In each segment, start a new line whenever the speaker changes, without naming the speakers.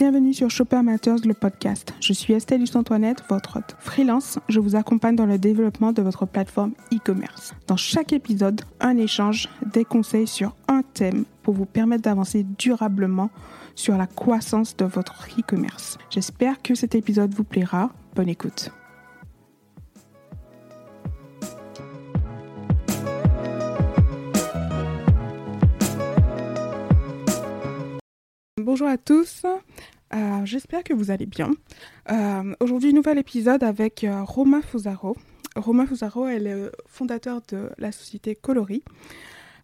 Bienvenue sur Shopper Matters, le podcast. Je suis Estelle Antoinette, votre hôte. Freelance, je vous accompagne dans le développement de votre plateforme e-commerce. Dans chaque épisode, un échange, des conseils sur un thème pour vous permettre d'avancer durablement sur la croissance de votre e-commerce. J'espère que cet épisode vous plaira. Bonne écoute. Bonjour à tous, euh, j'espère que vous allez bien. Euh, aujourd'hui, nouvel épisode avec euh, Romain Fusaro. Romain est le fondateur de la société Coloris.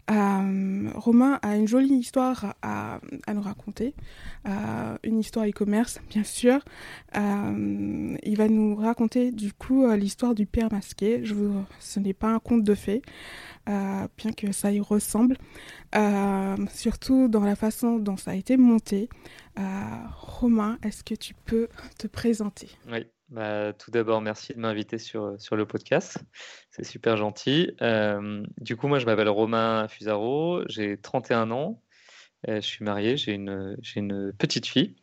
Romain a une jolie histoire à, nous raconter, une histoire e-commerce bien sûr. il va nous raconter du coup l'histoire du père masqué. Je vous, ce n'est pas un conte de fées, bien que ça y ressemble, surtout dans la façon dont ça a été monté. Romain, est-ce que tu peux te présenter?
Oui. Bah, tout d'abord, merci de m'inviter sur, sur le podcast. C'est super gentil. Euh, du coup, moi, je m'appelle Romain Fusaro, j'ai 31 ans, euh, je suis marié, j'ai une, une petite fille.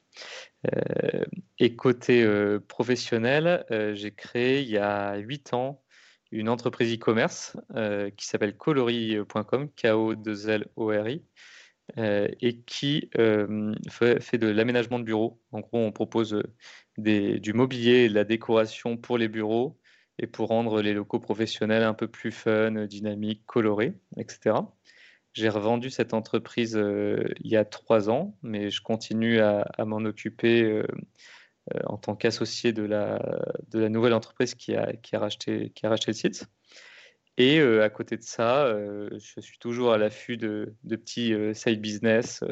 Euh, et côté professionnel, j'ai créé il y a 8 ans une entreprise e-commerce qui s'appelle colori.com, K-O-2-L-O-R-I. et qui fait, fait, de l'aménagement de bureaux. En gros, on propose du mobilier et de la décoration pour les bureaux et pour rendre les locaux professionnels un peu plus fun, dynamiques, colorés, etc. J'ai revendu cette entreprise euh, il y a trois ans, mais je continue à, m'en occuper euh, euh, en tant qu'associé de la, nouvelle entreprise qui a, racheté, le site. Et à côté de ça, je suis toujours à l'affût de, petits side business,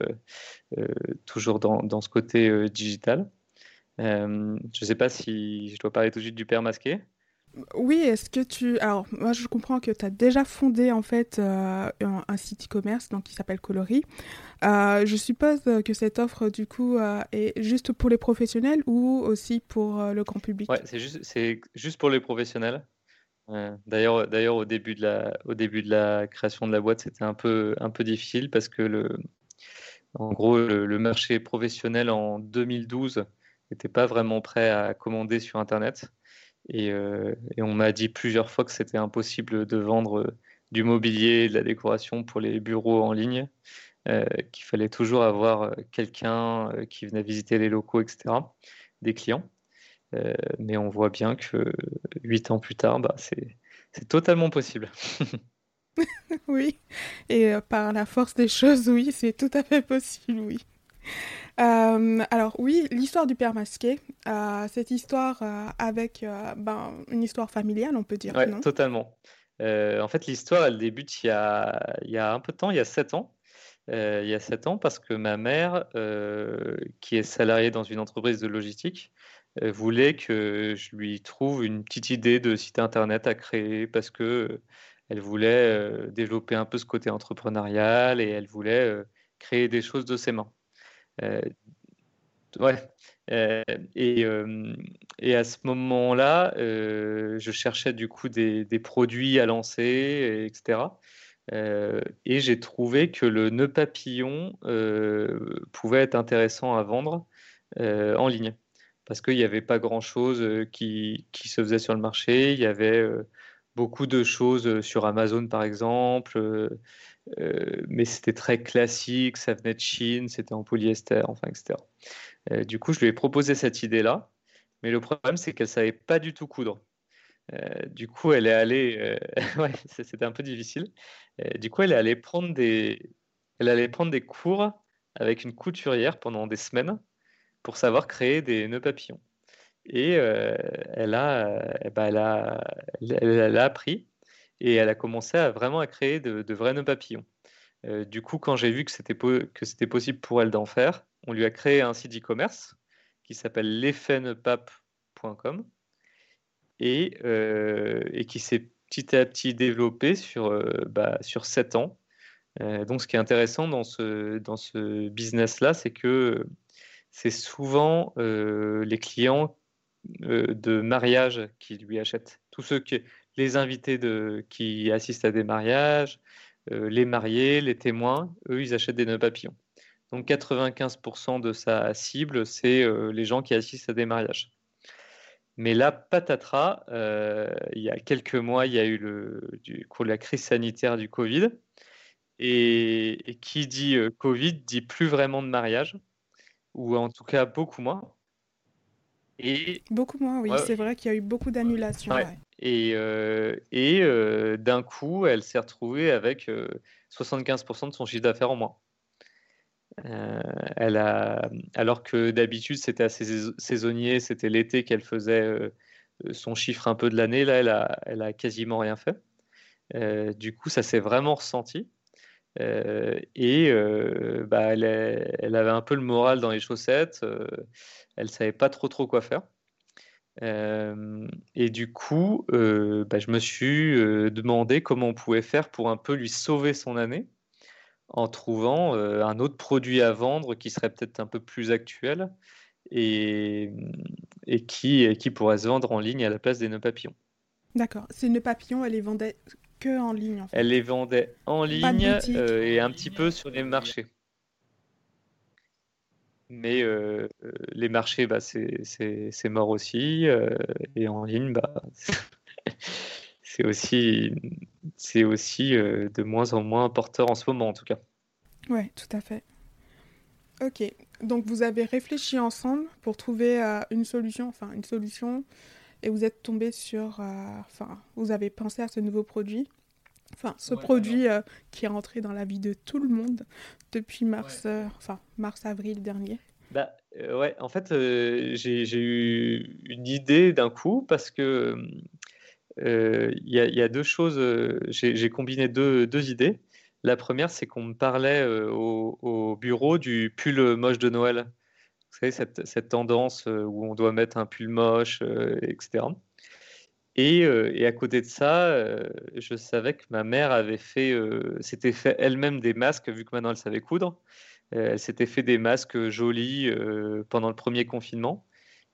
toujours dans, ce côté digital. Euh, je ne sais pas si je dois parler tout de suite du père masqué.
Oui, est-ce que tu... Alors, moi, je comprends que tu as déjà fondé, en fait, euh, un, site e-commerce donc, qui s'appelle Coloris. Euh, je suppose que cette offre, du coup, est juste pour les professionnels ou aussi pour le grand public?
Oui, c'est juste, juste pour les professionnels. d'ailleurs, d'ailleurs au, début de la, au début de la création de la boîte, c'était un peu, un peu difficile parce que, le, en gros, le marché professionnel en 2012 n'était pas vraiment prêt à commander sur Internet. Euh, et, on m'a dit plusieurs fois que c'était impossible de vendre euh, du mobilier, de la décoration pour les bureaux en ligne, euh, qu'il fallait toujours avoir quelqu'un qui venait visiter les locaux, etc., des clients. mais on voit bien que huit ans plus tard, bah, c'est totalement possible.
oui, et par la force des choses, oui, c'est tout à fait possible, oui. Euh, alors oui, l'histoire du père masqué, euh, cette histoire euh, avec ben, une histoire familiale, on peut dire.
Oui, totalement. en fait, l'histoire, elle débute il y, a, il y a un peu de temps, il y a sept ans. il y a sept ans, parce que ma mère, qui est salariée dans une entreprise de logistique, voulait que je lui trouve une petite idée de site internet à créer parce que elle voulait développer un peu ce côté entrepreneurial et elle voulait créer des choses de ses mains. Euh, ouais. Euh, et, euh, et, à ce moment-là, je cherchais du coup des, produits à lancer, etc. et j'ai trouvé que le nœud papillon pouvait être intéressant à vendre en ligne parce qu'il n'y avait pas grand-chose qui, qui, se faisait sur le marché. Il y avait beaucoup de choses sur Amazon, par exemple, euh, mais c'était très classique, ça venait de Chine, c'était en polyester, enfin, etc. Euh, du coup, je lui ai proposé cette idée-là, mais le problème, c'est qu'elle ne savait pas du tout coudre. Euh, du coup, elle est allée, ouais, c'était un peu difficile. du coup, elle est allée prendre des, elle allait prendre des cours avec une couturière pendant des semaines pour savoir créer des nœuds papillons. Et elle, a, ben, elle, a, elle, a appris et elle a commencé à vraiment à créer de, vrais nœuds papillons. Euh, du coup, quand j'ai vu que c'était, c'était possible pour elle d'en faire, on lui a créé un site e-commerce qui s'appelle l'effetneupap.com et, euh, et qui s'est petit à petit développé sur, euh, bah, sur 7 ans. donc, ce qui est intéressant dans ce, dans ce business-là, c'est que c'est souvent les clients de mariage qui lui achètent. Tous ceux qui, les invités qui assistent à des mariages, euh, les mariés, les témoins, eux, ils achètent des nœuds papillons. Donc 95% de sa cible, c'est les gens qui assistent à des mariages. Mais là, patatras, il y a quelques mois, il y a eu la crise sanitaire du Covid. Et, qui dit Covid dit plus vraiment de mariage, ou en tout cas beaucoup moins.
Et, beaucoup moins, oui, c'est vrai qu'il y a eu beaucoup d'annulations.
Et, et d'un coup, elle s'est retrouvée avec 75% de son chiffre d'affaires en moins. elle a, alors que d'habitude c'était assez saisonnier, c'était l'été qu'elle faisait son chiffre un peu de l'année. Là, elle a, elle a quasiment rien fait. du coup, ça s'est vraiment ressenti. Euh, et euh, bah, elle, avait un peu le moral dans les chaussettes. Euh, elle savait pas trop trop quoi faire. et du coup, bah, je me suis demandé comment on pouvait faire pour un peu lui sauver son année en trouvant un autre produit à vendre qui serait peut-être un peu plus actuel et, et qui, qui pourrait se vendre en ligne à la place des nœuds papillons.
D'accord. Ces nœuds papillons, elle les vendait que en ligne.
Elle les vendait en ligne euh, et un petit peu sur les marchés. Mais euh, euh, les marchés, bah, c'est mort aussi. et en ligne, bah, c'est aussi, aussi de moins en moins porteur en ce moment, en tout cas.
Oui, tout à fait. Ok, donc vous avez réfléchi ensemble pour trouver une solution, enfin une solution et vous êtes tombé sur, euh, enfin, vous avez pensé à ce nouveau produit, enfin, ce produit euh, qui est rentré dans la vie de tout le monde depuis mars, euh, enfin, mars-avril dernier.
Bah, ouais, en fait, j'ai eu une idée d'un coup parce que il y, y, a deux choses, j'ai combiné deux, deux, idées. La première, c'est qu'on me parlait au, au, bureau du pull moche de Noël vous savez, cette, cette, tendance euh, où on doit mettre un pull moche, euh, etc. Et, euh, et, à côté de ça, je savais que ma mère avait fait, s'était fait elle-même des masques, vu que maintenant elle savait coudre. elle s'était fait des masques jolis pendant le premier confinement.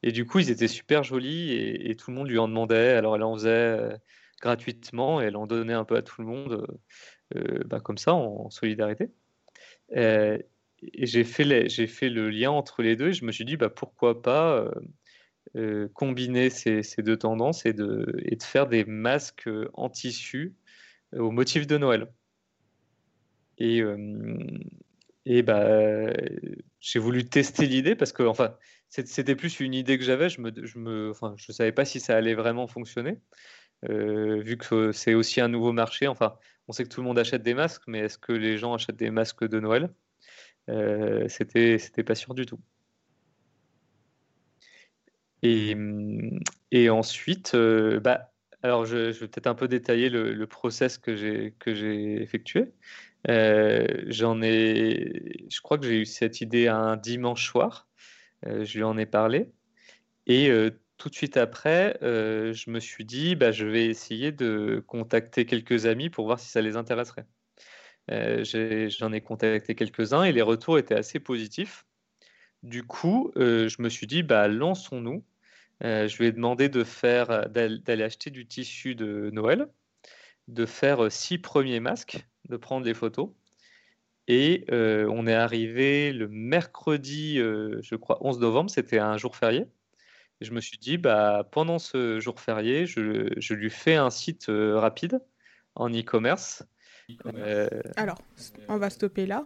Et du coup, ils étaient super jolis et, tout le monde lui en demandait. Alors elle en faisait gratuitement et elle en donnait un peu à tout le monde, bah, comme ça, en, solidarité et j'ai fait, le lien entre les deux et je me suis dit bah, pourquoi pas euh, euh, combiner ces, deux tendances et de, faire des masques en tissu au motif de Noël. Et, euh, bah, j'ai voulu tester l'idée parce que c'était plus une idée que j'avais. Je ne savais pas si ça allait vraiment fonctionner. vu que c'est aussi un nouveau marché, enfin, on sait que tout le monde achète des masques, mais est-ce que les gens achètent des masques de Noël? Euh, c'était c'était pas sûr du tout. Et, ensuite, euh, bah, alors je, vais peut-être un peu détailler le, le process que j'ai que j'ai effectué. Euh, j'en ai, je crois que j'ai eu cette idée un dimanche soir. je lui en ai parlé et tout de suite après, je me suis dit, bah, je vais essayer de contacter quelques amis pour voir si ça les intéresserait. Euh, j'en ai, contacté quelques-uns et les retours étaient assez positifs. Du coup, euh, je me suis dit, bah, lançons-nous. Euh, je lui ai demandé de d'aller acheter du tissu de Noël, de faire six premiers masques, de prendre des photos. Et on est arrivé le mercredi, je crois, 11 novembre, c'était un jour férié. je me suis dit, bah, pendant ce jour férié, je lui fais un site rapide en e-commerce
euh, Alors, on va stopper là.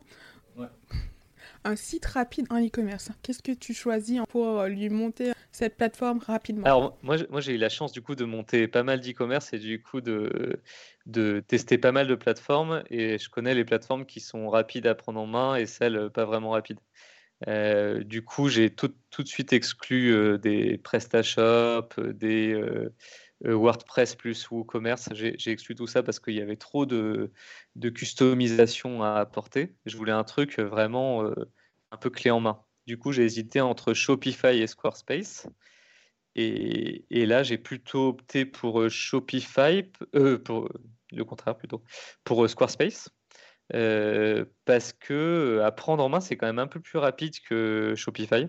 Un site rapide en e-commerce. Qu'est-ce que tu choisis pour lui monter cette plateforme rapidement?
Alors, moi, moi j'ai eu la chance du coup de monter pas mal d'e-commerce et du coup de, de tester pas mal de plateformes. Et je connais les plateformes qui sont rapides à prendre en main et celles pas vraiment rapides. Euh, du coup, j'ai tout, tout, de suite exclu euh, des PrestaShop, des euh, WordPress plus WooCommerce. J'ai exclu tout ça parce qu'il y avait trop de, de, customisation à apporter. Je voulais un truc vraiment euh, un peu clé en main. Du coup, j'ai hésité entre Shopify et Squarespace. Et, là, j'ai plutôt opté pour euh, Shopify, le contraire plutôt, pour Squarespace. parce que prendre en main, c'est quand même un peu plus rapide que Shopify.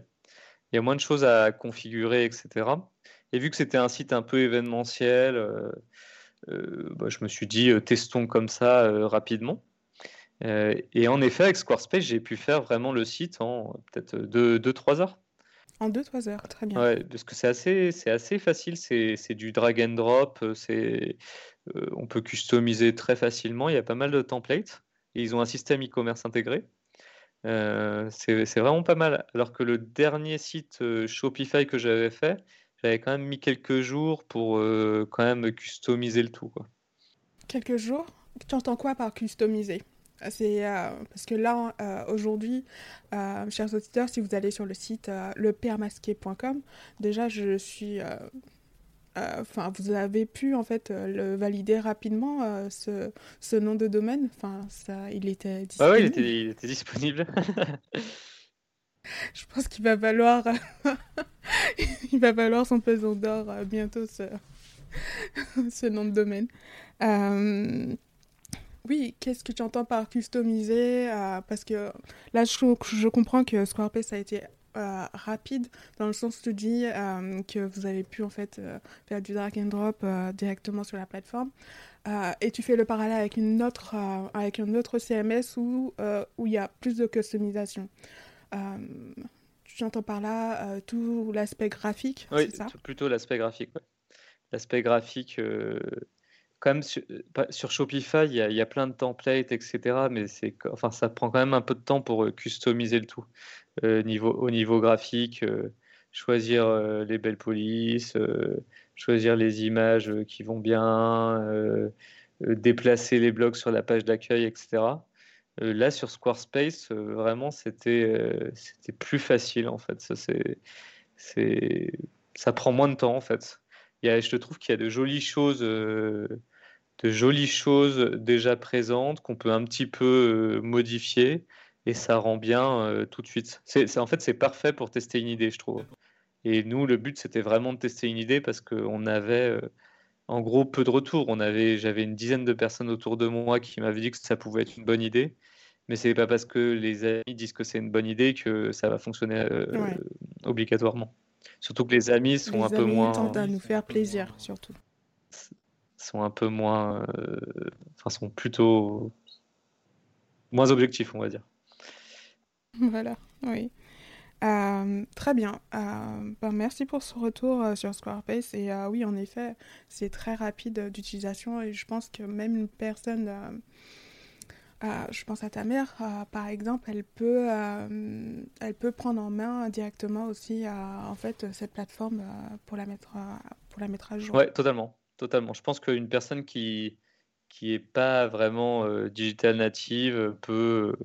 Il y a moins de choses à configurer, etc. Et vu que c'était un site un peu événementiel, euh, euh, bah, je me suis dit, euh, testons comme ça rapidement. et en effet, avec Squarespace, j'ai pu faire vraiment le site en peut-être 2-3 heures.
En 2-3 heures, très bien.
Ouais, parce que c'est assez, c'est assez facile, c'est, c'est du drag and drop, c'est, on peut customiser très facilement, il y a pas mal de templates, et ils ont un système e-commerce intégré. c'est vraiment pas mal. Alors que le dernier site Shopify que j'avais fait, j'avais quand même mis quelques jours pour quand même customiser le tout. Quoi.
Quelques jours? Tu entends quoi par customiser? C'est euh, parce que là, euh, aujourd'hui, euh, chers auditeurs, si vous allez sur le site lepermasqué.com, déjà, je suis. Enfin, vous avez pu en fait le valider rapidement ce, ce, nom de domaine. Enfin, ça, il était
disponible. Ah oui, il était, il était disponible.
je pense qu'il va valoir, il va valoir son pesant d'or bientôt ce, ce nom de domaine. Oui, qu'est-ce que tu entends par customiser euh, Parce que là, je, comprends que Squarespace a été euh, rapide dans le sens où tu dis euh, que vous avez pu en fait faire du drag and drop directement sur la plateforme. et tu fais le parallèle avec, une autre, avec un autre CMS où il y a plus de customisation. Tu entends par là tout l'aspect graphique
Oui, plutôt l'aspect graphique. L'aspect graphique comme euh, sur, Shopify, il y, a, plein de templates, etc. Mais c'est, enfin, ça prend quand même un peu de temps pour euh, customiser le tout. Euh, niveau, au niveau graphique, choisir les belles polices, choisir les images qui vont bien, déplacer les blocs sur la page d'accueil, etc. là, sur Squarespace, vraiment, c'était, c'était plus facile, en fait. Ça, c'est, ça prend moins de temps, en fait. Il y a, je trouve qu'il y a de jolies choses de jolies choses déjà présentes qu'on peut un petit peu euh, modifier et ça rend bien euh, tout de suite. En fait, c'est parfait pour tester une idée, je trouve. Et nous, le but, c'était vraiment de tester une idée parce qu'on avait, euh, en gros, peu de retours. On avait, j'avais une dizaine de personnes autour de moi qui m'avaient dit que ça pouvait être une bonne idée. Mais c'est pas parce que les amis disent que c'est une bonne idée que ça va fonctionner obligatoirement. Surtout que les amis sont un peu moins.
tentent à nous faire plaisir, surtout
sont un peu moins, euh, enfin sont plutôt moins objectifs, on va dire.
Voilà, oui. Euh, très bien. Euh, ben, merci pour ce retour sur Squarespace. Et oui, en effet, c'est très rapide d'utilisation et je pense que même une personne, je pense à ta mère, par exemple, elle peut, elle peut prendre en main directement aussi en fait cette plateforme pour la mettre, pour la mettre à jour.
Ouais, totalement. Totalement. Je pense qu'une personne qui qui est pas vraiment euh, digital native peut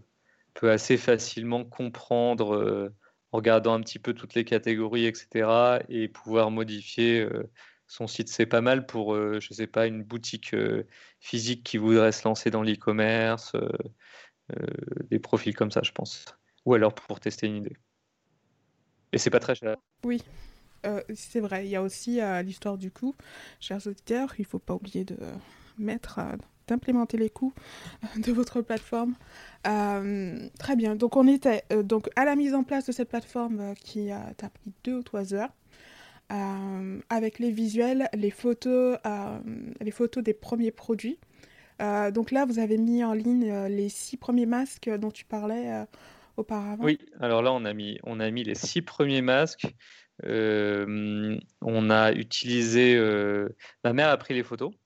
peut assez facilement comprendre euh, regardant un petit peu toutes les catégories, etc. et pouvoir modifier euh, son site. C'est pas mal pour, je sais pas, une boutique physique qui voudrait se lancer dans l'e-commerce, des profils comme ça, je pense. Ou alors pour tester une idée. Et c'est pas très cher.
Oui, euh, c'est vrai, il y a aussi euh, l'histoire du coût. Chers auditeurs, il ne faut pas oublier de mettre, euh, d'implémenter les coûts de votre plateforme. très bien, donc on était donc à la mise en place de cette plateforme qui a pris deux ou trois heures. avec les visuels, les photos, les photos des premiers produits. donc là, vous avez mis en ligne les six premiers masques dont tu parlais auparavant.
Oui, alors là, on a mis, on a mis les six premiers masques euh, on a utilisé. Euh, ma mère a pris les photos euh,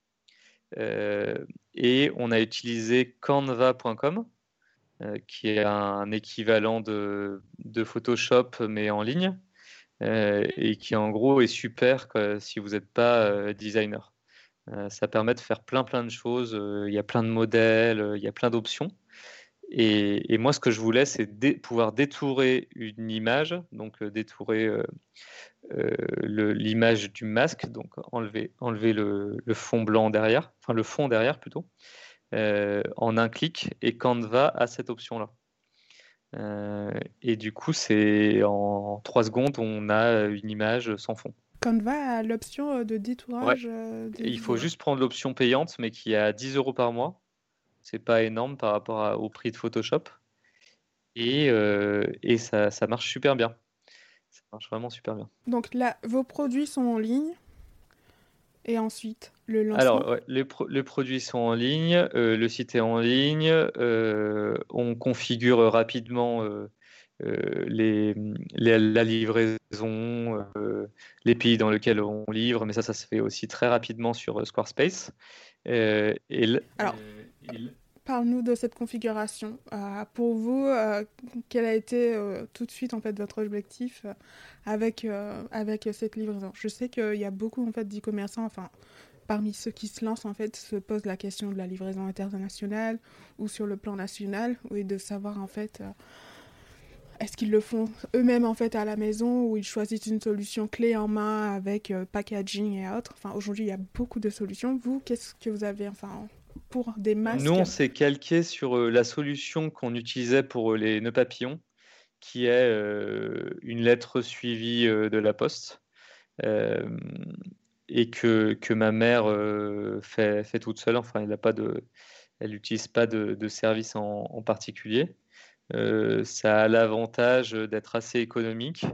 et on a utilisé canva.com qui est un équivalent de, Photoshop mais en ligne et qui en gros est super si vous n'êtes pas designer. ça permet de faire plein plein de choses. Il y a plein de modèles, il y a plein d'options. Et, moi, ce que je voulais, c'est pouvoir détourer une image, donc euh, détourer euh, euh, l'image du masque, donc enlever, enlever le, fond blanc derrière, enfin le fond derrière plutôt, en un clic, et Canva a cette option-là. et du coup, c'est en trois secondes, on a une image sans fond.
Canva a l'option de détourage.
il faut juste prendre l'option payante, mais qui est à 10 euros par mois c'est pas énorme par rapport au prix de Photoshop. Et, euh, et ça, ça, marche super bien. Ça marche vraiment super bien.
Donc là, vos produits sont en ligne. Et ensuite, le lancement
Alors, les, les, produits sont en ligne, le site est en ligne, on configure rapidement les, la livraison, les pays dans lesquels on livre, mais ça, ça se fait aussi très rapidement sur Squarespace.
et Alors, parle-nous de cette configuration. Euh, pour vous, euh, quel a été euh, tout de suite en fait votre objectif avec avec cette livraison? Je sais qu'il y a beaucoup en fait d'e-commerçants, enfin parmi ceux qui se lancent en fait se posent la question de la livraison internationale ou sur le plan national, et de savoir en fait est-ce qu'ils le font eux-mêmes en fait à la maison ou ils choisissent une solution clé en main avec packaging et autres? Enfin aujourd'hui il y a beaucoup de solutions. Vous, qu'est-ce que vous avez enfin pour des
Nous, on calqué sur euh, la solution qu'on utilisait pour euh, les nœuds papillons, qui est euh, une lettre suivie de la poste. et que, ma mère fait, toute seule. Enfin, elle pas de, elle n'utilise pas de, service en particulier. ça a l'avantage d'être assez économique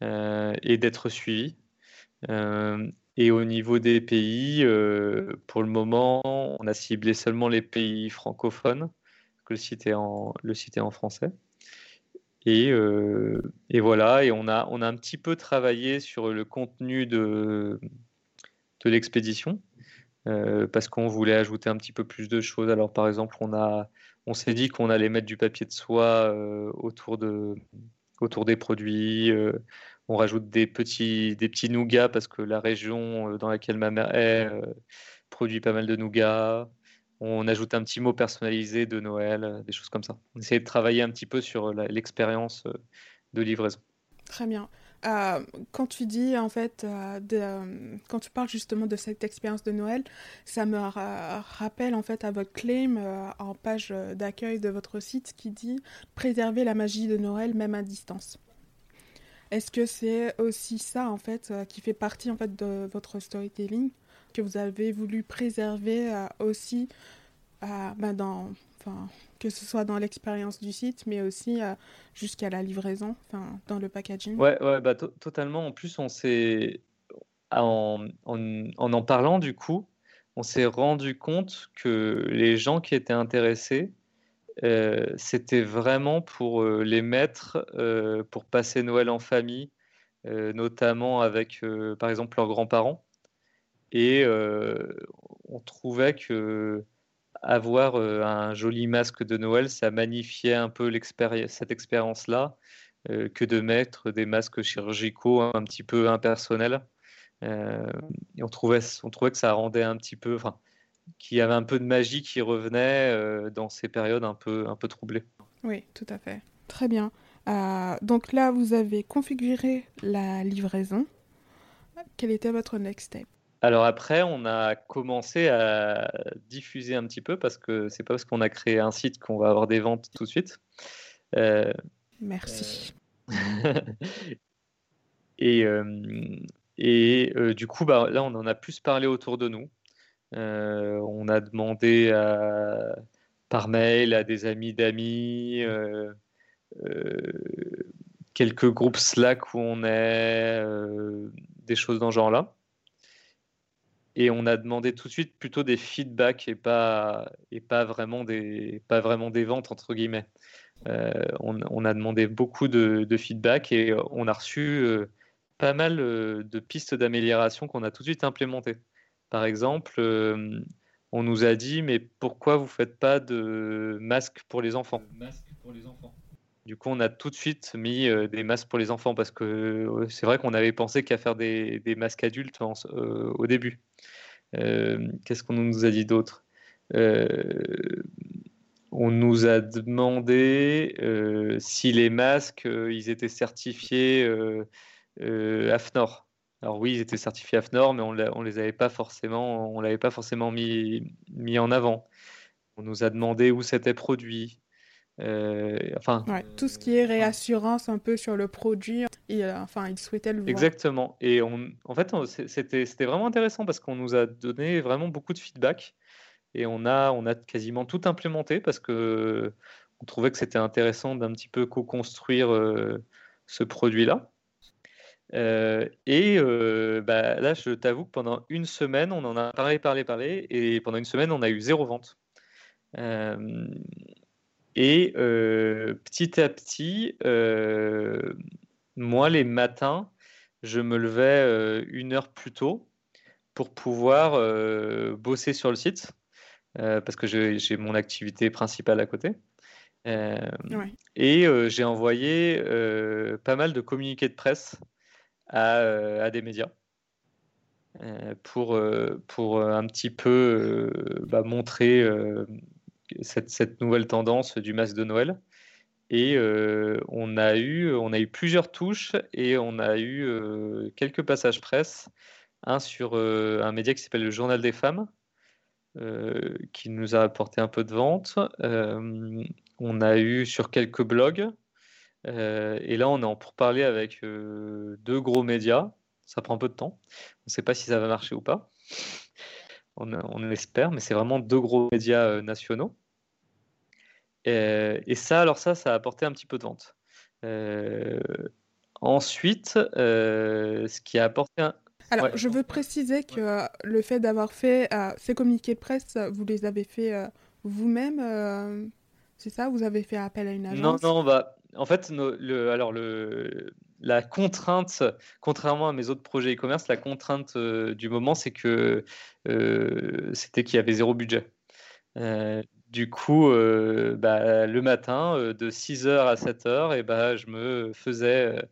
et d'être suivi. Et au niveau des pays, euh, pour le moment, on a ciblé seulement les pays francophones, que le site est en, français. Et, euh, et, voilà, et on a, on a un petit peu travaillé sur le contenu de, de l'expédition, euh, parce qu'on voulait ajouter un petit peu plus de choses. Alors par exemple, on, on s'est dit qu'on allait mettre du papier de soie autour, de, autour des produits on rajoute des petits, des petits nougats parce que la région euh, dans laquelle ma mère est euh, produit pas mal de nougats. On ajoute un petit mot personnalisé de Noël, euh, des choses comme ça. On essaie de travailler un petit peu sur l'expérience de livraison.
Très bien. quand tu dis en fait, quand tu parles justement de cette expérience de Noël, ça me rappelle en fait à votre claim en page d'accueil de votre site qui dit préserver la magie de Noël même à distance. Est-ce que c'est aussi ça, en fait, euh, qui fait partie, en fait, de votre storytelling, que vous avez voulu préserver euh, aussi, euh, bah, dans, que ce soit dans l'expérience du site, mais aussi jusqu'à la livraison, dans le packaging?
Ouais, ouais bah, totalement. En plus, on s'est, en, en, en, en parlant, du coup, on s'est rendu compte que les gens qui étaient intéressés, euh, c'était vraiment pour euh, les mettre, euh, pour passer Noël en famille, notamment avec, par exemple, leurs grands-parents. Et on trouvait que avoir un joli masque de Noël, ça magnifiait un peu cette expérience-là, que de mettre des masques chirurgicaux un petit peu impersonnels. et on trouvait, on trouvait que ça rendait un petit peu, qu'il y avait un peu de magie qui revenait euh, dans ces périodes un peu, un peu troublées.
Oui, tout à fait. Très bien. Euh, donc là, vous avez configuré la livraison. Quel était votre next step?
Alors après, on a commencé à diffuser un petit peu parce que c'est pas parce qu'on a créé un site qu'on va avoir des ventes tout de suite.
Euh, Merci.
et, et du coup, bah, là, on en a plus parlé autour de nous. Euh, on a demandé par mail à des amis d'amis, euh, euh, quelques groupes Slack où on est, des choses dans ce genre-là. Et on a demandé tout de suite plutôt des feedbacks et pas, et pas, vraiment, des, pas vraiment des ventes, entre guillemets. on, a demandé beaucoup de, de feedback et on a reçu pas mal de pistes d'amélioration qu'on a tout de suite implémentées. Par exemple, euh, on nous a dit mais pourquoi vous faites pas de masques pour les enfants? Du coup, on a tout de suite mis euh, des masques pour les enfants parce que euh, c'est vrai qu'on avait pensé qu'à faire des, masques adultes au début. Qu'est-ce qu'on nous a dit d'autre? On nous a demandé si les masques ils étaient certifiés AFNOR. Alors oui, ils étaient certifiés AFNOR, mais on ne les avait pas forcément, on l'avait pas forcément mis, mis en avant. On nous a demandé où c'était produit.
Euh, enfin, tout ce qui est réassurance un peu sur le produit, et, euh, enfin, ils souhaitaient le voir.
Exactement. Et on, en fait, c'était, c'était vraiment intéressant parce qu'on nous a donné vraiment beaucoup de feedback et on a, on a quasiment tout implémenté parce que on trouvait que c'était intéressant d'un petit peu co-construire euh, ce produit-là. Et bah, là, je t'avoue que pendant une semaine, on en a parlé, parlé, parlé, et pendant une semaine, on a eu zéro vente. et petit à petit, moi, les matins, je me levais une heure plus tôt pour pouvoir bosser sur le site, parce que j'ai mon activité principale à côté. Et j'ai envoyé pas mal de communiqués de presse à, des médias pour, pour un petit peu bah, montrer cette, cette, nouvelle tendance du masque de Noël. Et on, a eu, on a eu plusieurs touches et on a eu quelques passages presse. Un sur un média qui s'appelle le Journal des femmes, qui nous a apporté un peu de vente. on a eu sur quelques blogs. Et là, on est en pourparler avec deux gros médias. Ça prend un peu de temps. On ne sait pas si ça va marcher ou pas. On, on l'espère, mais c'est vraiment deux gros médias nationaux. Et, ça, alors ça, ça a apporté un petit peu de vente. ensuite, ce qui a apporté un,
alors, je veux préciser que euh, le fait d'avoir fait euh, ces communiqués de presse, vous les avez fait euh, vous-même, c'est ça? Vous avez fait appel à une agence?
Non, non, bah, en fait, alors la contrainte, contrairement à mes autres projets e-commerce, la contrainte du moment, c'est que c'était qu'il y avait zéro budget. du coup, bah, le matin, de 6h à 7h, et bah, je me faisais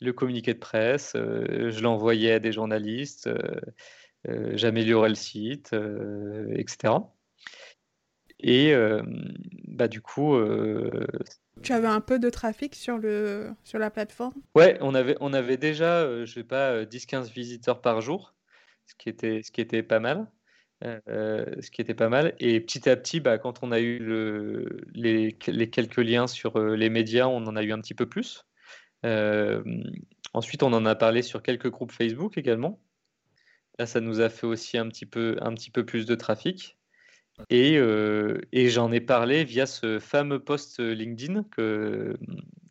le communiqué de presse, euh, je l'envoyais à des journalistes, euh, euh, j'améliorais le site, etc. Et bah, du coup.
tu avais un peu de trafic sur, le, sur la plateforme?
Ouais, on avait, on avait déjà, je sais pas, 10-15 visiteurs par jour, ce qui était, ce qui était pas mal. ce qui était pas mal. Et petit à petit, bah, quand on a eu le, les, les, quelques liens sur les médias, on en a eu un petit peu plus. Euh, ensuite, on en a parlé sur quelques groupes Facebook également. Là, ça nous a fait aussi un petit peu, un petit peu plus de trafic. Et, euh, et j'en ai parlé via ce fameux post LinkedIn que,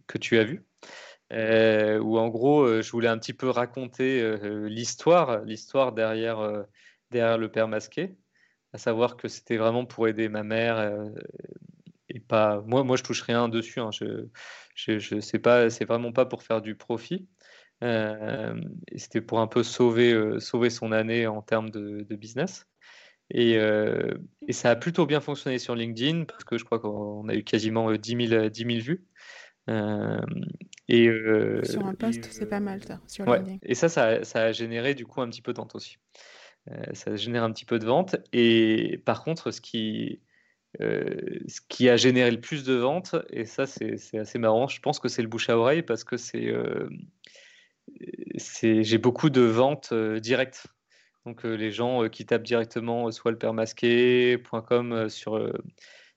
que tu as vu, euh, où en gros, je voulais un petit peu raconter l'histoire, l'histoire derrière, derrière le père masqué, à savoir que c'était vraiment pour aider ma mère et pas moi. Moi, je touche rien dessus. Hein. je, je, je sais pas, c'est vraiment pas pour faire du profit. Euh, c'était pour un peu sauver, euh, sauver son année en termes de, business. Et, euh, et, ça a plutôt bien fonctionné sur LinkedIn parce que je crois qu'on a eu quasiment 10 000, 10 000 vues.
et, sur un post, c'est pas mal ça, sur LinkedIn.
Et ça, ça, ça, a généré du coup un petit peu de vente aussi. ça génère un petit peu de vente. Et par contre, ce qui, euh, ce qui a généré le plus de ventes, et ça c'est assez marrant, je pense que c'est le bouche à oreille parce que c'est euh, j'ai beaucoup de ventes euh, directes. Donc les gens qui tapent directement soit le permasqué.com sur,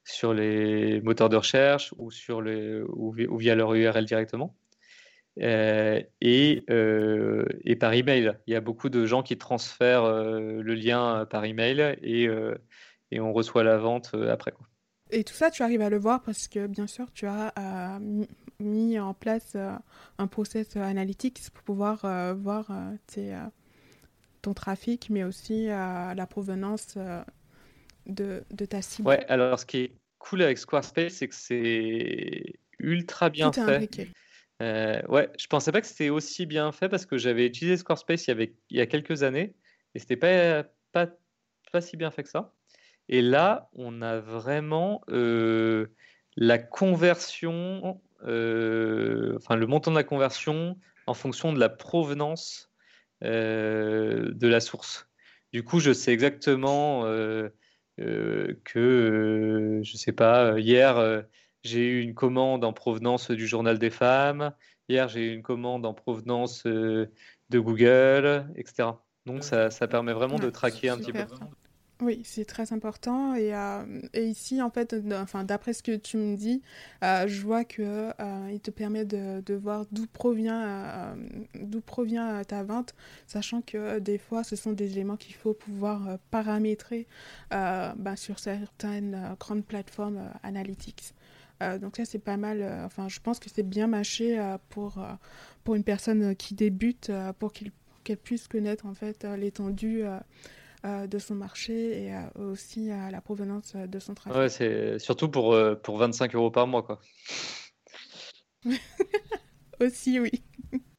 sur les moteurs de recherche ou, sur les, ou, via leur URL directement. et, et, par email. Il y a beaucoup de gens qui transfèrent le lien par email et et on reçoit la vente euh, après. Quoi.
Et tout ça, tu arrives à le voir parce que, bien sûr, tu as euh, mis en place euh, un process analytique pour pouvoir voir ton trafic, mais aussi la provenance de, de, ta cible.
Ouais, alors ce qui est cool avec Squarespace, c'est que c'est ultra bien tout fait. Euh, ouais, je pensais pas que c'était aussi bien fait parce que j'avais utilisé Squarespace il y, avait, il y a quelques années et c'était pas, pas, pas si bien fait que ça. Et là, on a vraiment euh, la conversion, euh, enfin le montant de la conversion en fonction de la provenance euh, de la source. Du coup, je sais exactement que, je ne sais pas, hier, j'ai eu une commande en provenance du Journal des femmes, hier, j'ai eu une commande en provenance de Google, etc. Donc, ça, ça permet vraiment de traquer un petit peu.
Oui, c'est très important. Et, euh, ici, en fait, enfin, d'après ce que tu me dis, euh, je vois que euh, il te permet de, de voir d'où provient, d'où provient ta vente, sachant que des fois, ce sont des éléments qu'il faut pouvoir paramétrer ben, sur certaines grandes plateformes analytics. donc ça, c'est pas mal. enfin, je pense que c'est bien mâché pour, pour une personne qui débute, pour qu'elle puisse connaître en fait l'étendue de son marché et aussi la provenance de son travail.
Ouais, c'est surtout pour, pour 25 euros par mois, quoi.
aussi, oui.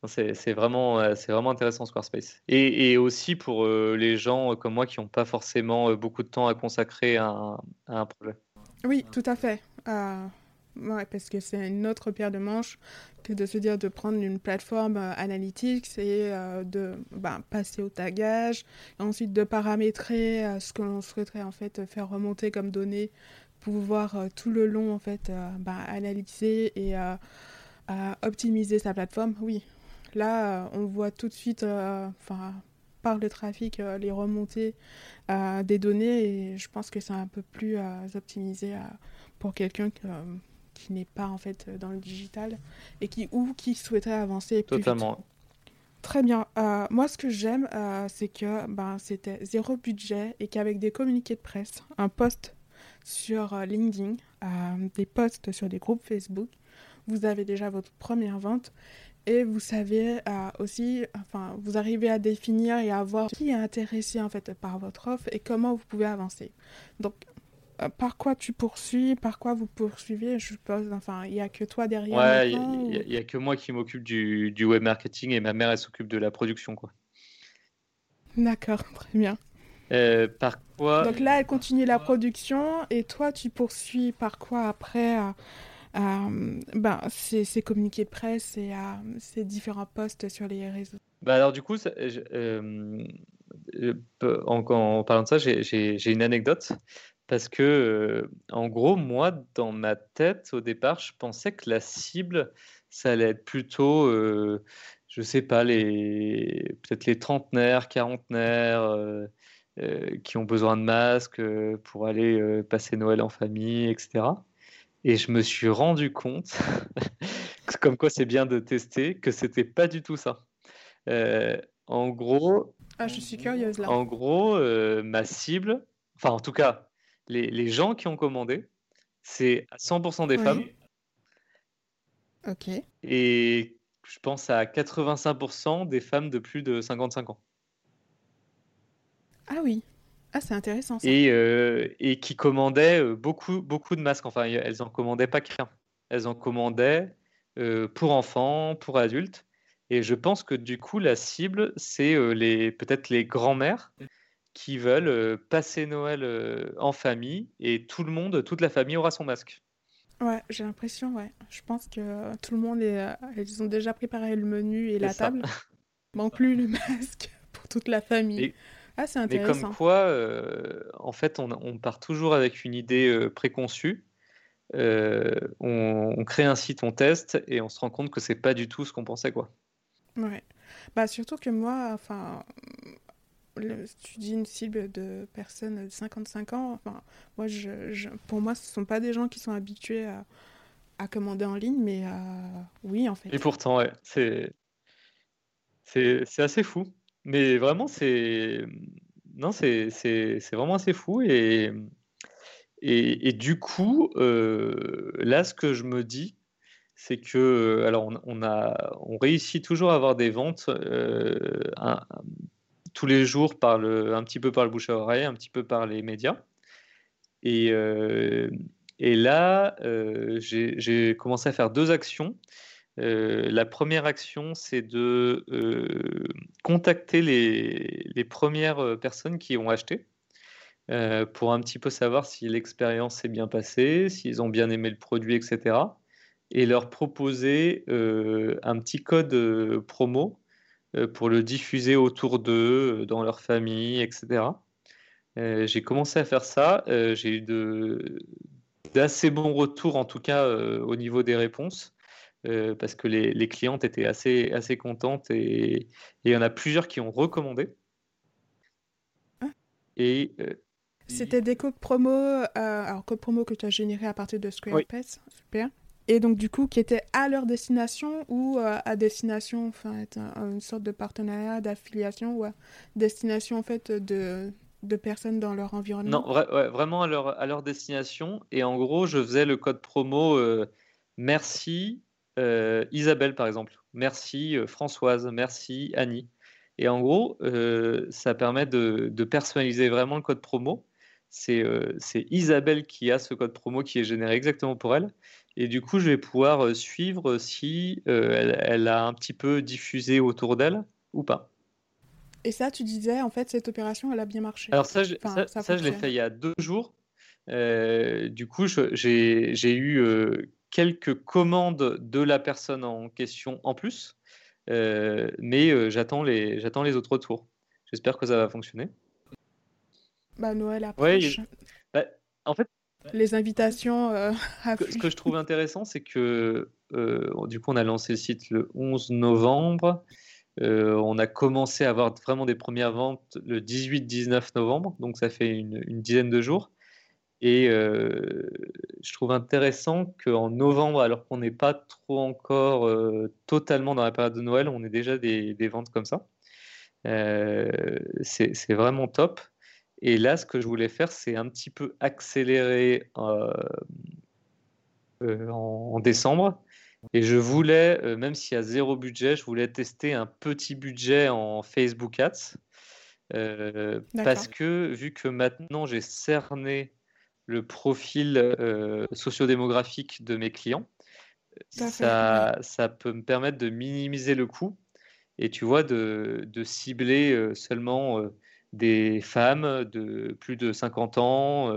C'est vraiment, c'est vraiment intéressant Squarespace. Et, et aussi pour les gens comme moi qui n'ont pas forcément beaucoup de temps à consacrer à un, à un projet.
Oui, tout à fait. Ouais, parce que c'est une autre pierre de manche que de se dire de prendre une plateforme euh, analytics et euh, de ben, passer au tagage, et ensuite de paramétrer euh, ce que l'on souhaiterait en fait faire remonter comme données, pouvoir tout le long en fait ben, analyser et optimiser sa plateforme. Oui, là on voit tout de suite, enfin par le trafic, les remontées des données et je pense que c'est un peu plus optimisé pour quelqu'un qui n'est pas en fait euh, dans le digital et qui ou qui souhaiterait avancer plus Totalement. Très bien. Euh, moi, ce que j'aime, euh, c'est que ben, c'était zéro budget et qu'avec des communiqués de presse, un post sur LinkedIn, des posts sur des groupes Facebook, vous avez déjà votre première vente et vous savez aussi, enfin, vous arrivez à définir et à voir qui est intéressé en fait par votre offre et comment vous pouvez avancer. Donc, par quoi tu poursuis, par quoi vous poursuivez, je suppose. Enfin, il n'y a que toi derrière.
Ouais, il n'y a, que moi qui m'occupe du, web marketing et ma mère, elle s'occupe de la production. quoi.
D'accord, très bien.
Euh, par quoi
Donc là, elle continue la production et toi, tu poursuis par quoi après euh, ben, ces, communiqués de presse et ces différents posts sur les réseaux?
Bah alors du coup, en, en, parlant de ça, j'ai une anecdote. Parce que, euh, en gros, moi, dans ma tête, au départ, je pensais que la cible, ça allait être plutôt, euh, je sais pas, les, peut-être les trentenaires, quarantenaires, euh, qui ont besoin de masques pour aller passer Noël en famille, etc. Et je me suis rendu compte, comme quoi c'est bien de tester, que c'était pas du tout ça. en gros,
ah, je suis curieuse là.
En gros, ma cible, enfin en tout cas, les, gens qui ont commandé, c'est à 100% des femmes.
Ok.
Et je pense à 85% des femmes de plus de 55 ans.
Ah oui. Ah, c'est intéressant ça.
Et, euh, et qui commandaient euh, beaucoup, beaucoup de masques. Enfin, elles en commandaient pas qu'un. Elles en commandaient euh, pour enfants, pour adultes. Et je pense que du coup, la cible, c'est les peut-être les grands-mères qui veulent euh, passer Noël euh, en famille et tout le monde, toute la famille aura son masque.
Ouais, j'ai l'impression, ouais. Je pense que tout le monde, est, euh, ils ont déjà préparé le menu et la table. Manque plus le masque pour toute la famille. ah, c'est intéressant.
Mais comme quoi, en fait, on, part toujours avec une idée préconçue. On, on, crée un site, on teste et on se rend compte que c'est pas du tout ce qu'on pensait, quoi.
Ouais. Bah, surtout que moi, enfin, tu dis une cible de personnes de 55 ans. Enfin, moi, je, pour moi, ce ne sont pas des gens qui sont habitués à, à commander en ligne, mais euh, oui, en fait.
Et pourtant, ouais, c'est, c'est, assez fou. Mais vraiment, c'est. Non, c'est, c'est, vraiment assez fou. Et, et, et du coup, euh, là, ce que je me dis, c'est que alors on, on, a on réussit toujours à avoir des ventes euh, un, tous les jours par le, un petit peu par le bouche à oreille, un petit peu par les médias. Et, euh, et là, euh, j'ai commencé à faire deux actions. Euh, la première action, c'est de contacter les, les, premières personnes qui ont acheté pour un petit peu savoir si l'expérience s'est bien passée, s'ils ont bien aimé le produit, etc. Et leur proposer un petit code promo pour le diffuser autour d'eux, euh, dans leur famille, etc. Euh, j'ai commencé à faire ça. j'ai eu d'assez bons retours, en tout cas au niveau des réponses. parce que les, clientes étaient assez, assez contentes et, il y en a plusieurs qui ont recommandé.
Ah. Et c'était des codes promo, alors codes promo que tu as généré à partir de Squarespace, super et donc du coup qui étaient à leur destination ou euh, à destination, enfin une sorte de partenariat, d'affiliation ou à destination en fait de, personnes dans leur environnement?
Non, vraiment à leur, à leur destination. Et en gros, je faisais le code promo euh, merci euh, Isabelle, par exemple. Merci Françoise. Merci Annie. Et en gros, ça permet de, personnaliser vraiment le code promo. C'est Isabelle qui a ce code promo qui est généré exactement pour elle. Et du coup, je vais pouvoir suivre si elle, elle a un petit peu diffusé autour d'elle ou pas.
Et ça, tu disais, en fait, cette opération, elle a bien marché.
Alors ça, je, ça, je l'ai fait il y a deux jours. Euh, du coup, j'ai eu euh, quelques commandes de la personne en question en plus, euh, mais j'attends les, les autres retours. J'espère que ça va fonctionner.
Bah, Noël approche.
Bah, en fait,
les invitations.
ce que je trouve intéressant, c'est que du coup, on a lancé le site le 11 novembre. Euh, on a commencé à avoir vraiment des premières ventes le 18-19 novembre, donc ça fait une, dizaine de jours. Et euh, je trouve intéressant qu'en novembre, alors qu'on n'est pas trop encore euh, totalement dans la période de Noël, on ait déjà des, ventes comme ça. c'est vraiment top. Et là, ce que je voulais faire, c'est un petit peu accélérer en décembre. Et je voulais, euh, même s'il y a zéro budget, je voulais tester un petit budget en Facebook Ads. Euh, parce que vu que maintenant j'ai cerné le profil euh, sociodémographique de mes clients, ça, ça, peut me permettre de minimiser le coût. Et tu vois, de, de cibler seulement des femmes de plus de 50 ans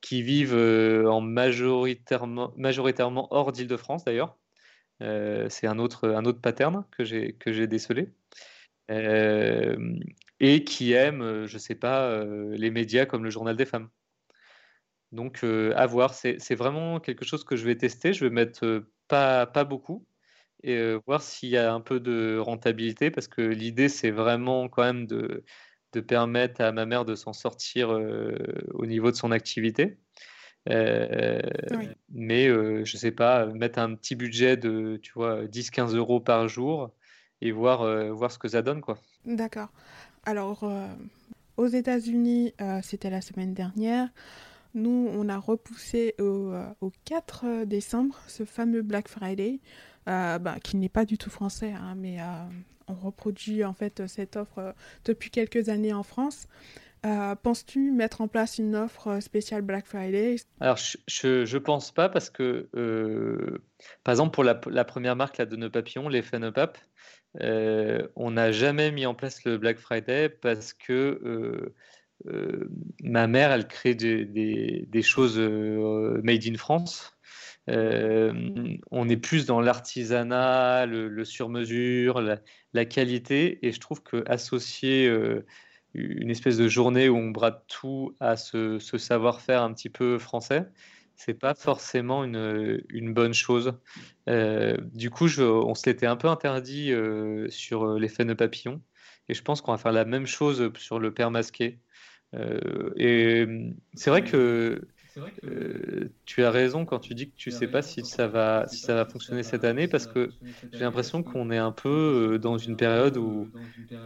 qui vivent en majoritairement, majoritairement hors d'Île-de-France d'ailleurs. Euh, c'est un autre, un autre pattern que j'ai, décelé. Euh, et qui aiment, je sais pas, les médias comme le Journal des femmes. Donc, à voir. C'est, c'est vraiment quelque chose que je vais tester. Je vais mettre pas, pas beaucoup et voir s'il y a un peu de rentabilité parce que l'idée, c'est vraiment quand même de, de permettre à ma mère de s'en sortir euh, au niveau de son activité. Euh, mais euh, je sais pas, mettre un petit budget de tu vois 10-15 euros par jour et voir, voir ce que ça donne quoi.
D'accord. Alors aux États-Unis, c'était la semaine dernière. Nous, on a repoussé au, au 4 décembre ce fameux Black Friday, bah, qui n'est pas du tout français, hein, mais on reproduit en fait cette offre euh, depuis quelques années en France. Euh, penses-tu mettre en place une offre spéciale Black Friday?
Alors, je ne pense pas parce que, euh, par exemple, pour la, première marque là, de nos papillons, les Fenopap, on n'a jamais mis en place le Black Friday parce que ma mère, elle crée des, des choses made in France. Euh, on est plus dans l'artisanat, le, sur-mesure, la, qualité, et je trouve que associer euh, une espèce de journée où on brade tout à ce, savoir-faire un petit peu français, c'est pas forcément une, bonne chose. Euh, du coup, on se l'était un peu interdit sur l'effet de papillon, et je pense qu'on va faire la même chose sur le père masqué. et c'est vrai que euh, tu as raison quand tu dis que tu sais pas si ça va si ça va fonctionner cette année parce que j'ai l'impression qu'on est un peu euh, dans une période où,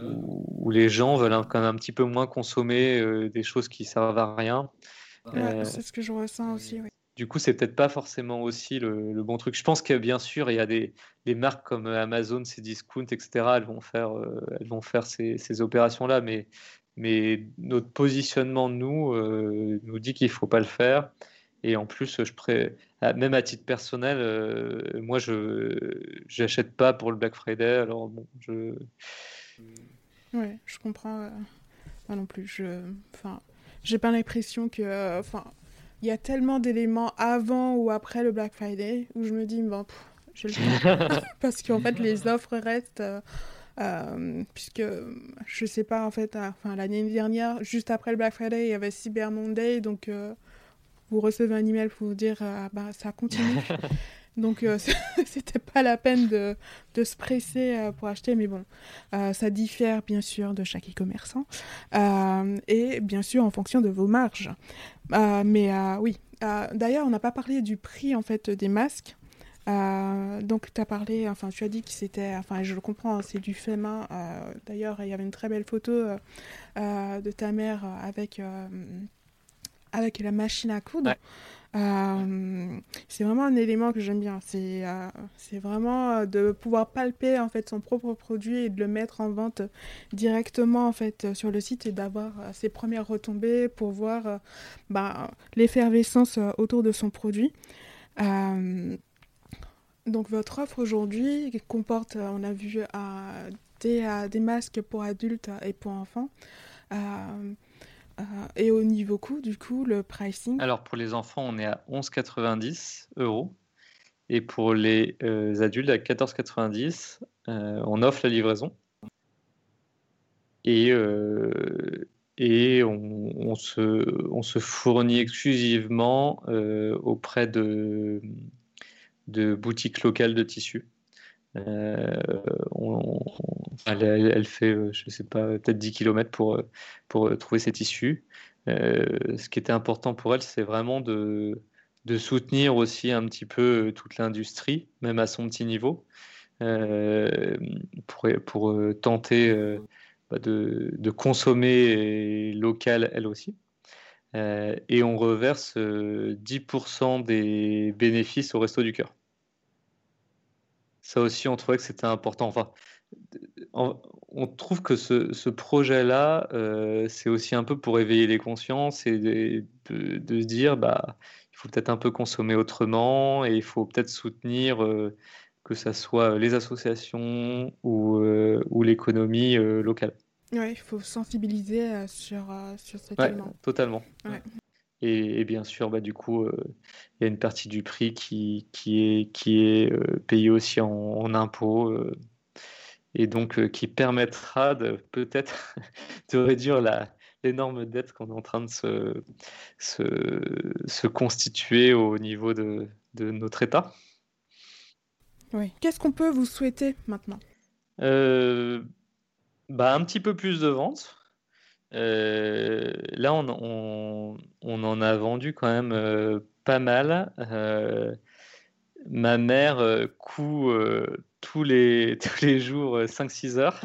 où, les gens veulent quand même un petit peu moins consommer euh, des choses qui servent à rien.
c'est ce que je ressens aussi. Oui.
Du coup, c'est peut-être pas forcément aussi le, bon truc. Je pense que bien sûr, il y a des, des marques comme Amazon, Cdiscount, etc. Elles vont faire, elles vont faire ces, ces opérations-là, mais mais notre positionnement, nous, euh, nous dit qu'il ne faut pas le faire. Et en plus, je pré... même à titre personnel, euh, moi, je n'achète pas pour le Black Friday. Alors, bon, je.
Ouais, je comprends. Euh, moi non plus. Je. Enfin, j'ai pas l'impression que. Enfin, il y a tellement d'éléments avant ou après le Black Friday où je me dis, bon, je le Parce qu'en fait, les offres restent. Euh, puisque je sais pas en fait, euh, enfin l'année dernière, juste après le Black Friday, il y avait Cyber Monday, donc euh, vous recevez un email pour vous dire ah, bah ça continue. donc c'était pas la peine de, de se presser pour acheter, mais bon, ça diffère bien sûr de chaque e-commerçant et bien sûr en fonction de vos marges. mais oui, d'ailleurs on n'a pas parlé du prix en fait des masques. Donc, tu as parlé, enfin, tu as dit que c'était, enfin, je le comprends, hein, c'est du fait main. D'ailleurs, il y avait une très belle photo de ta mère avec, avec la machine à coudre. Euh, c'est vraiment un élément que j'aime bien. C'est euh, c'est vraiment euh, de pouvoir palper en fait son propre produit et de le mettre en vente directement en fait sur le site et d'avoir ses premières retombées pour voir bah, l'effervescence autour de son produit. Donc votre offre aujourd'hui comporte, on a vu, des, des masques pour adultes et pour enfants. Euh, et au niveau coût, du coup, le pricing?
Alors pour les enfants, on est à 11,90 euros. Et pour les euh, adultes, à 14,90. Euh, on offre la livraison. Et, et on, se, on, se, fournit exclusivement auprès de, de boutiques locales de tissus. on, elle, fait, euh, je ne sais pas, peut-être 10 km pour, euh, pour euh, trouver ses tissus. ce qui était important pour elle, c'est vraiment de, de soutenir aussi un petit peu toute l'industrie, même à son petit niveau, pour, pour tenter bah, de, de, consommer local elle aussi. et on reverse 10% des bénéfices au Resto du Cœur. Ça aussi, on trouvait que c'était important. Enfin, on trouve que ce, projet-là, euh, c'est aussi un peu pour éveiller les consciences et de, se dire, bah, il faut peut-être un peu consommer autrement et il faut peut-être soutenir euh, que ce soit les associations ou, euh, l'économie locale.
Oui, il faut sensibiliser sur, sur cet
ouais, Totalement. Et, bien sûr, bah, du coup, il y a une partie du prix qui, qui est, qui est payée aussi en, en impôts et donc euh, qui permettra peut-être de réduire l'énorme dette qu'on est en train de se, se, constituer au niveau de, de notre État.
Oui. Qu'est-ce qu'on peut vous souhaiter maintenant?
Euh, bah, Un petit peu plus de ventes. Euh, là, on, on, on, en a vendu quand même pas mal. ma mère coud tous les, tous les jours 5-6 euh, heures.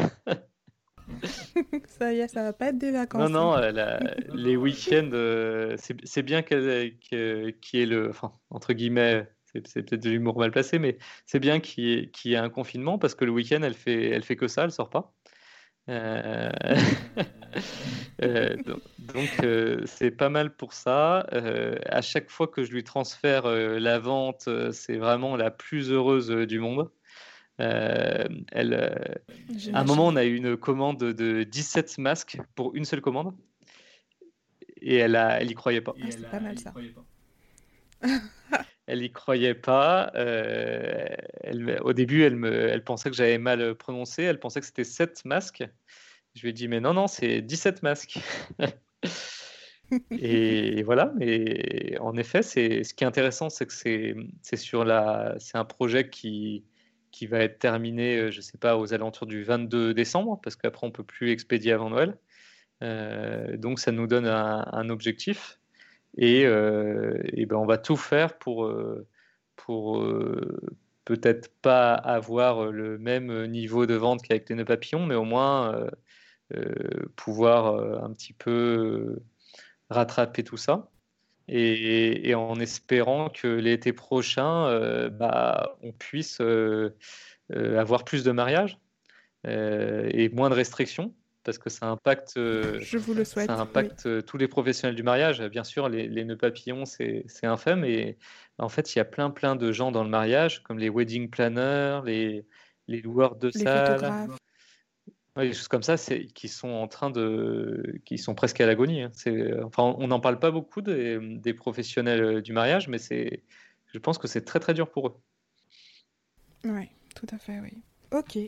ça y est, ça va pas être des vacances.
Non, non, hein. les week-ends, euh, c'est bien qu'il y ait le. Enfin, entre guillemets, c'est peut-être de l'humour mal placé, mais c'est bien qu'il y, qu ait un confinement parce que le week-end, elle fait, elle fait que ça, elle sort pas. Euh, donc, c'est pas mal pour ça. à chaque fois que je lui transfère la vente, c'est vraiment la plus heureuse du monde. Euh, elle, euh, à un moment, on a eu une commande de 17 masques pour une seule commande. Et elle, a, elle y croyait pas.
Ah, c'est pas mal ça.
elle y croyait pas. Euh, elle, au début, elle, me, elle pensait que j'avais mal prononcé. Elle pensait que c'était 7 masques. Je lui ai dit, mais non, non, c'est 17 masques. et voilà, mais en effet, c'est ce qui est intéressant, c'est que c'est sur la, c'est un projet qui, qui va être terminé, euh, je ne sais pas, aux alentours du 22 décembre, parce qu'après, on ne peut plus expédier avant Noël. Euh, donc, ça nous donne un, objectif. Et, euh, et, ben, on va tout faire pour, pour peut-être pas avoir le même niveau de vente qu'avec les nœuds papillons, mais au moins pouvoir un petit peu rattraper tout ça. Et, en espérant que l'été prochain, euh, bah, on puisse euh, euh, avoir plus de mariages et moins de restrictions parce que ça impacte,
Je vous le souhaite,
ça impacte tous les professionnels du mariage. Bien sûr, les, les nœuds papillons, c'est infâme. Et en fait, il y a plein, plein de gens dans le mariage, comme les wedding planners, les, les loueurs de salles, des choses comme ça, c'est qui sont en train de, qui sont presque à l'agonie. Hein. Enfin, on n'en parle pas beaucoup des, des, professionnels euh, du mariage, mais c'est, je pense que c'est très très dur pour eux.
Oui, tout à fait, oui. Ok.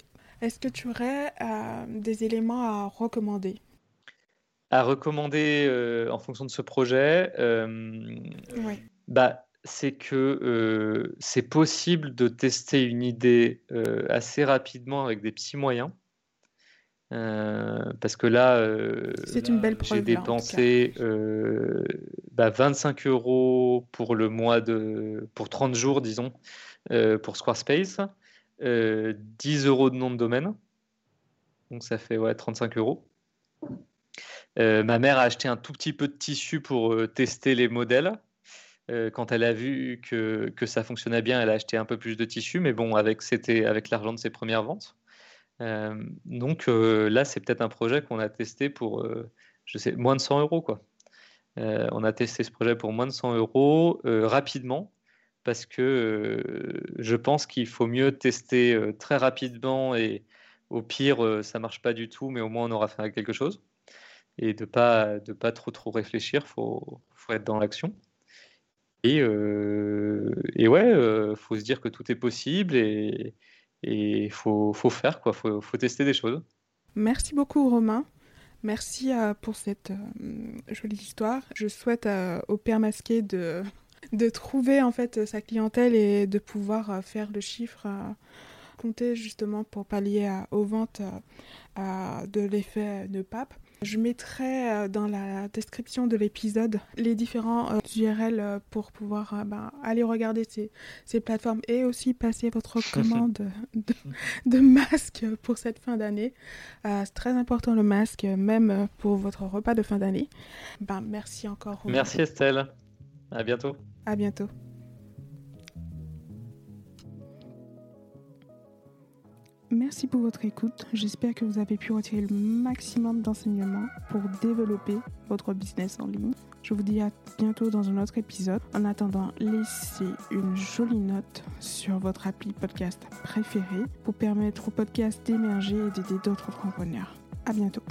Est-ce que tu aurais euh, des éléments à recommander?
À recommander euh, en fonction de ce projet,
oui.
bah, c'est que c'est possible de tester une idée assez rapidement avec des petits moyens. Euh, parce que là, euh, j'ai dépensé euh, bah, 25 euros pour le mois de, pour 30 jours, disons, pour Squarespace, 10 euros de nom de domaine. Donc ça fait ouais, 35 euros. ma mère a acheté un tout petit peu de tissu pour tester les modèles. quand elle a vu que, ça fonctionnait bien, elle a acheté un peu plus de tissu, mais bon, avec, c'était avec l'argent de ses premières ventes. donc là, c'est peut-être un projet qu'on a testé pour, je sais, moins de 100 euros. On a testé ce projet pour moins de 100 euros rapidement parce que je pense qu'il faut mieux tester très rapidement et au pire, ça marche pas du tout, mais au moins on aura fait quelque chose. Et de pas de pas trop trop réfléchir, faut faut être dans l'action. Et, et ouais, faut se dire que tout est possible et il faut, faut, faire quoi, faut, faut tester des choses.
Merci beaucoup Romain. Merci pour cette jolie histoire. Je souhaite au père masqué de de trouver en fait sa clientèle et de pouvoir euh, faire le chiffre euh, compter justement pour pallier aux ventes euh, de l'effet de pape. Je mettrai dans la description de l'épisode les différents URL pour pouvoir ben, aller regarder ces, ces, plateformes et aussi passer votre commande de, de masques pour cette fin d'année. C'est très important le masque, même pour votre repas de fin d'année. Ben, merci encore.
Merci Estelle. À bientôt.
À bientôt. Merci pour votre écoute. J'espère que vous avez pu retirer le maximum d'enseignements pour développer votre business en ligne. Je vous dis à bientôt dans un autre épisode. En attendant, laissez une jolie note sur votre appli podcast préféré pour permettre au podcast d'émerger et d'aider d'autres entrepreneurs. À bientôt.